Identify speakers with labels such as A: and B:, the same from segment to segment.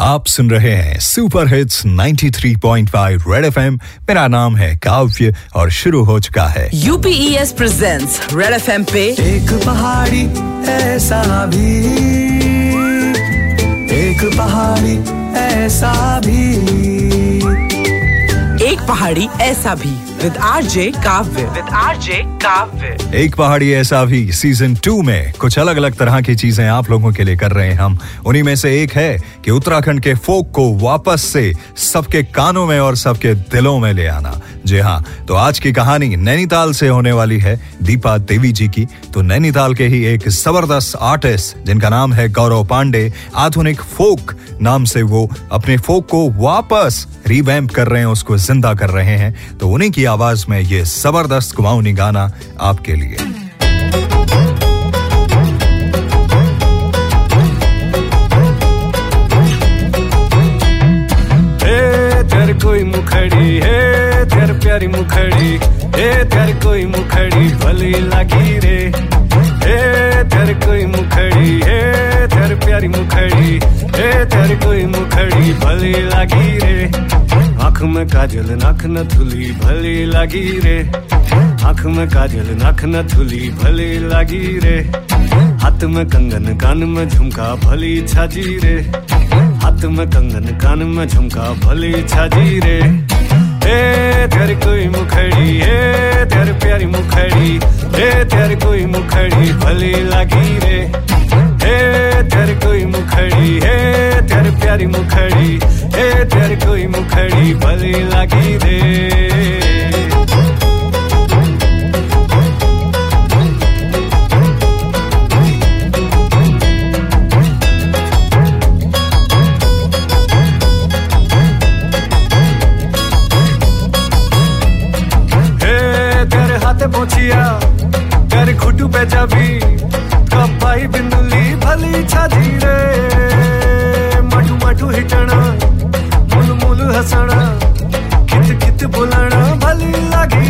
A: आप सुन रहे हैं सुपर हिट्स 93.5 रेड एफएम मेरा नाम है काव्य और शुरू हो चुका है।
B: यूपीएस प्रेजेंट्स रेड एफएम पे
C: एक पहाड़ी ऐसा भी। एक पहाड़ी ऐसा भी।
B: एक पहाड़ी ऐसा भी। With RJ Kavya with RJ Kavya
A: एक पहाड़ी ऐसा भी सीज़न टू में कुछ अलग अलग तरह की चीज़ें आप लोगों के लिए कर रहे हैं हम। उन्हीं में से एक है कि उत्तराखंड के फोक को वापस से सबके कानों में और सबके दिलों में ले आना। जी हाँ तो आज की कहानी नैनीताल से होने वाली है दीपा देवी जी की। तो नैनीताल के ही एक ज़बरदस्त आर्टिस्ट जिनका नाम है गौरव पांडे आधुनिक फोक नाम से वो अपने फोक को वापस रिवैम्प कर रहे हैं उसको ज़िंदा कर रहे हैं। तो उन्हीं की आवाज़ में ये ज़बरदस्त कुमाऊनी गाना आपके लिए।
D: तेर कोई मुखड़ी, है तेर प्यारी मुखड़ी, हे तेर कोई मुखड़ी, भली लगी रे। हे तेर कोई मुखड़ी, है तेर प्यारी मुखड़ी, हे तेर कोई मुखड़ी, भली लगी रे। आँख में काजल, नाक न थुली भली लगी रे। आँख में काजल, नाक न थुली भली लगी रे। हाथ में कंगन, कान में झुमका, भली छाजी रे। हाथ में कंगन, कान में झुमका, भली छाजी रे। ए, तेरी कोई मुखड़ी, ए, तेरी प्यारी मुखड़ी, ए, तेरी कोई मुखड़ी, भली लगी रे। ए, तेरी कोई मुखड़ी, ए, तेरी प्यारी मुखड़ी मुखड़ी भली लगी रे। पोछिया तेरे खुटू कपाई बिंदुली भली छाजी रे। मटू मटू हिटना मुल मुल हसना कित कित बोलना भली लगी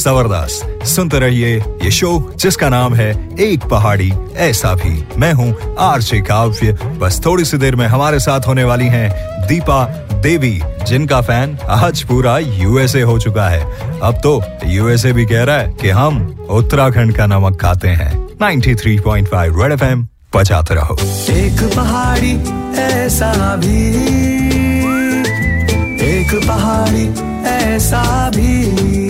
A: ज़बरदस्त। सुनते रहिए ये शो जिसका नाम है एक पहाड़ी। ऐसा भी मैं हूँ आरजे काव्य। बस थोड़ी सी देर में हमारे साथ होने वाली हैं दीपा देवी, जिनका फ़ैन आज पूरा यूएसए हो चुका है। अब तो यूएसए भी कह रहा है कि हम उत्तराखंड का नमक खाते हैं। 93.5 रेड एफएम बजाते रहो।
C: एक पहाड़ी, ऐसा भी। एक पहाड़ी, ऐसा भी।